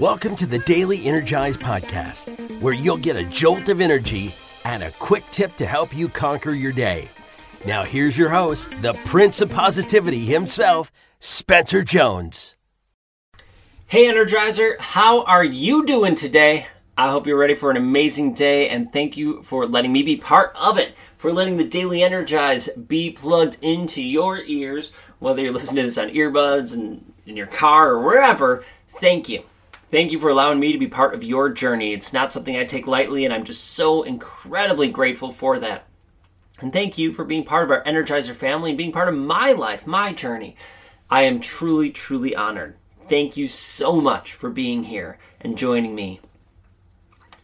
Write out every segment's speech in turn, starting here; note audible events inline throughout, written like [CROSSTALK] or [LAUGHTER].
Welcome to the Daily Energize Podcast, where you'll get a jolt of energy and a quick tip to help you conquer your day. Now, here's your host, the Prince of Positivity himself, Spencer Jones. Hey, Energizer, how are you doing today? I hope you're ready for an amazing day, and thank you for letting me be part of it, for letting the Daily Energize be plugged into your ears, whether you're listening to this on earbuds and in your car or wherever. Thank you. Thank you for allowing me to be part of your journey. It's not something I take lightly, and I'm just so incredibly grateful for that. And thank you for being part of our Energizer family and being part of my life, my journey. I am truly, truly honored. Thank you so much for being here and joining me.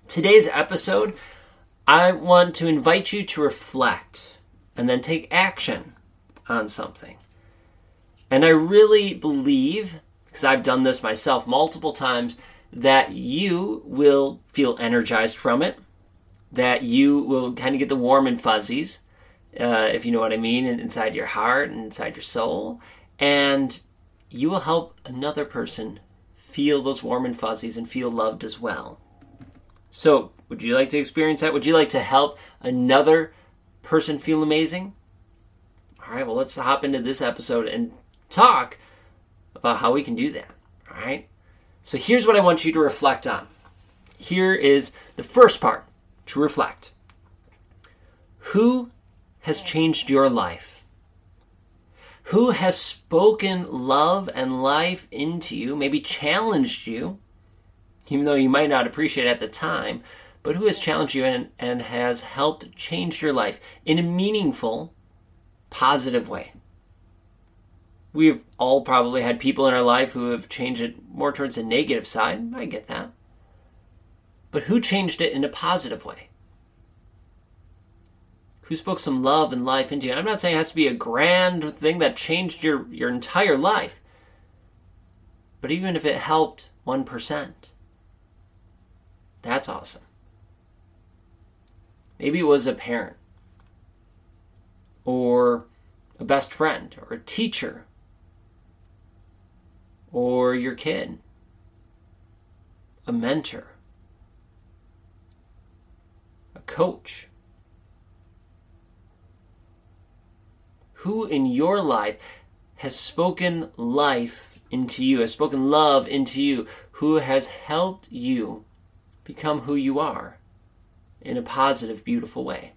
Today's episode, I want to invite you to reflect and then take action on something. And I really believe because I've done this myself multiple times, that you will feel energized from it, that you will kind of get the warm and fuzzies, uh, if you know what I mean, inside your heart and inside your soul, and you will help another person feel those warm and fuzzies and feel loved as well. So, would you like to experience that? Would you like to help another person feel amazing? All right, well, let's hop into this episode and talk about how we can do that. All right? So here's what I want you to reflect on. Here is the first part to reflect. Who has changed your life? Who has spoken love and life into you, maybe challenged you, even though you might not appreciate it at the time, but who has challenged you and, and has helped change your life in a meaningful, positive way? We've all probably had people in our life who have changed it more towards the negative side. I get that. But who changed it in a positive way? Who spoke some love and life into you? I'm not saying it has to be a grand thing that changed your, your entire life. But even if it helped 1%, that's awesome. Maybe it was a parent, or a best friend, or a teacher, or your kid, a mentor, a coach. Who in your life has spoken life into you, has spoken love into you, who has helped you become who you are in a positive, beautiful way?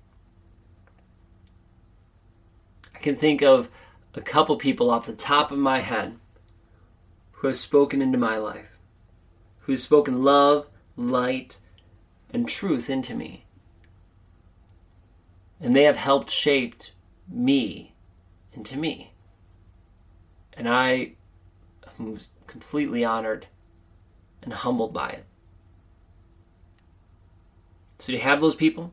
I can think of a couple people off the top of my head who has spoken into my life, who has spoken love, light, and truth into me. And they have helped shape me into me. And I am completely honored and humbled by it. So, do you have those people?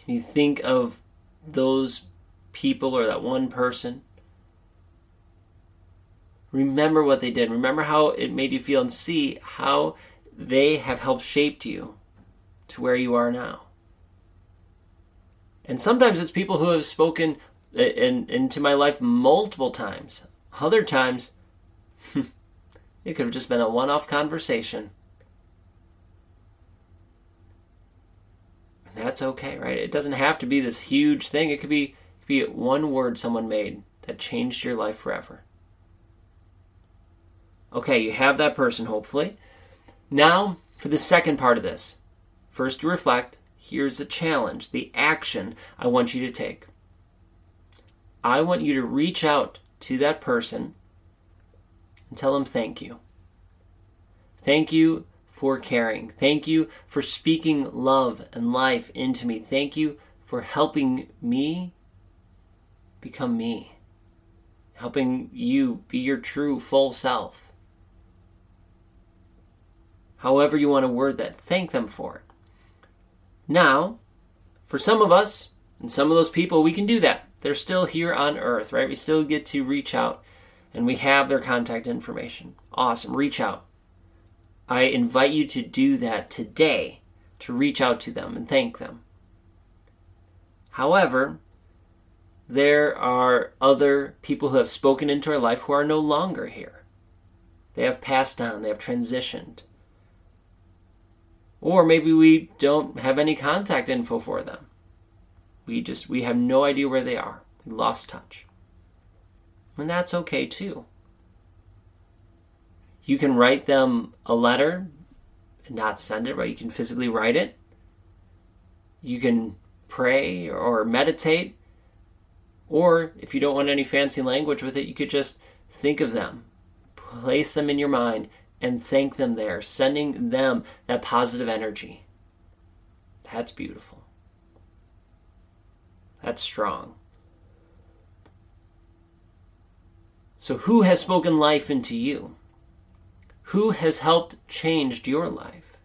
Can you think of those people or that one person Remember what they did. Remember how it made you feel and see how they have helped shaped you to where you are now. And sometimes it's people who have spoken in, into my life multiple times. Other times, [LAUGHS] it could have just been a one off conversation. And that's okay, right? It doesn't have to be this huge thing. It could be, it could be one word someone made that changed your life forever. Okay, you have that person, hopefully. Now, for the second part of this. First, you reflect. Here's the challenge, the action I want you to take. I want you to reach out to that person and tell them thank you. Thank you for caring. Thank you for speaking love and life into me. Thank you for helping me become me, helping you be your true full self however you want to word that. Thank them for it. Now, for some of us and some of those people, we can do that. They're still here on earth, right? We still get to reach out and we have their contact information. Awesome. Reach out. I invite you to do that today, to reach out to them and thank them. However, there are other people who have spoken into our life who are no longer here. They have passed on, they have transitioned. Or maybe we don't have any contact info for them. We just we have no idea where they are. We lost touch. And that's okay too. You can write them a letter and not send it, right? You can physically write it. You can pray or meditate. Or if you don't want any fancy language with it, you could just think of them, place them in your mind, and thank them there, sending them that positive energy. That's beautiful. That's strong. So, who has spoken life into you? Who has helped change your life?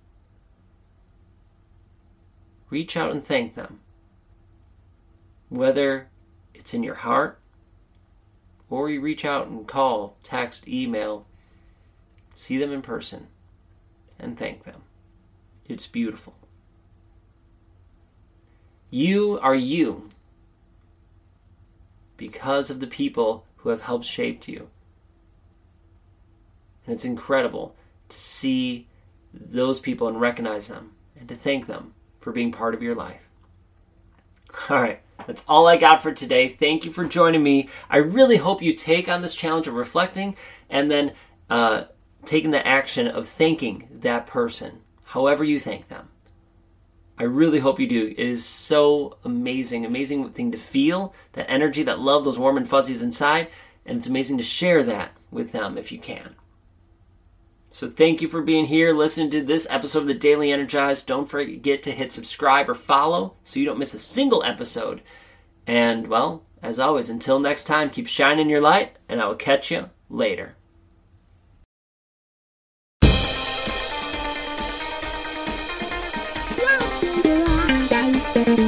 Reach out and thank them. Whether it's in your heart or you reach out and call, text, email, see them in person, and thank them. It's beautiful. You are you because of the people who have helped shape you. And it's incredible to see those people and recognize them and to thank them for being part of your life. [LAUGHS] All right, that's all I got for today. Thank you for joining me. I really hope you take on this challenge of reflecting and then uh, taking the action of thanking that person, however you thank them. I really hope you do. It is so amazing, amazing thing to feel that energy, that love, those warm and fuzzies inside, and it's amazing to share that with them if you can. So thank you for being here, listening to this episode of the Daily Energized. Don't forget to hit subscribe or follow so you don't miss a single episode. And well, as always, until next time, keep shining your light, and I will catch you later. Thank you.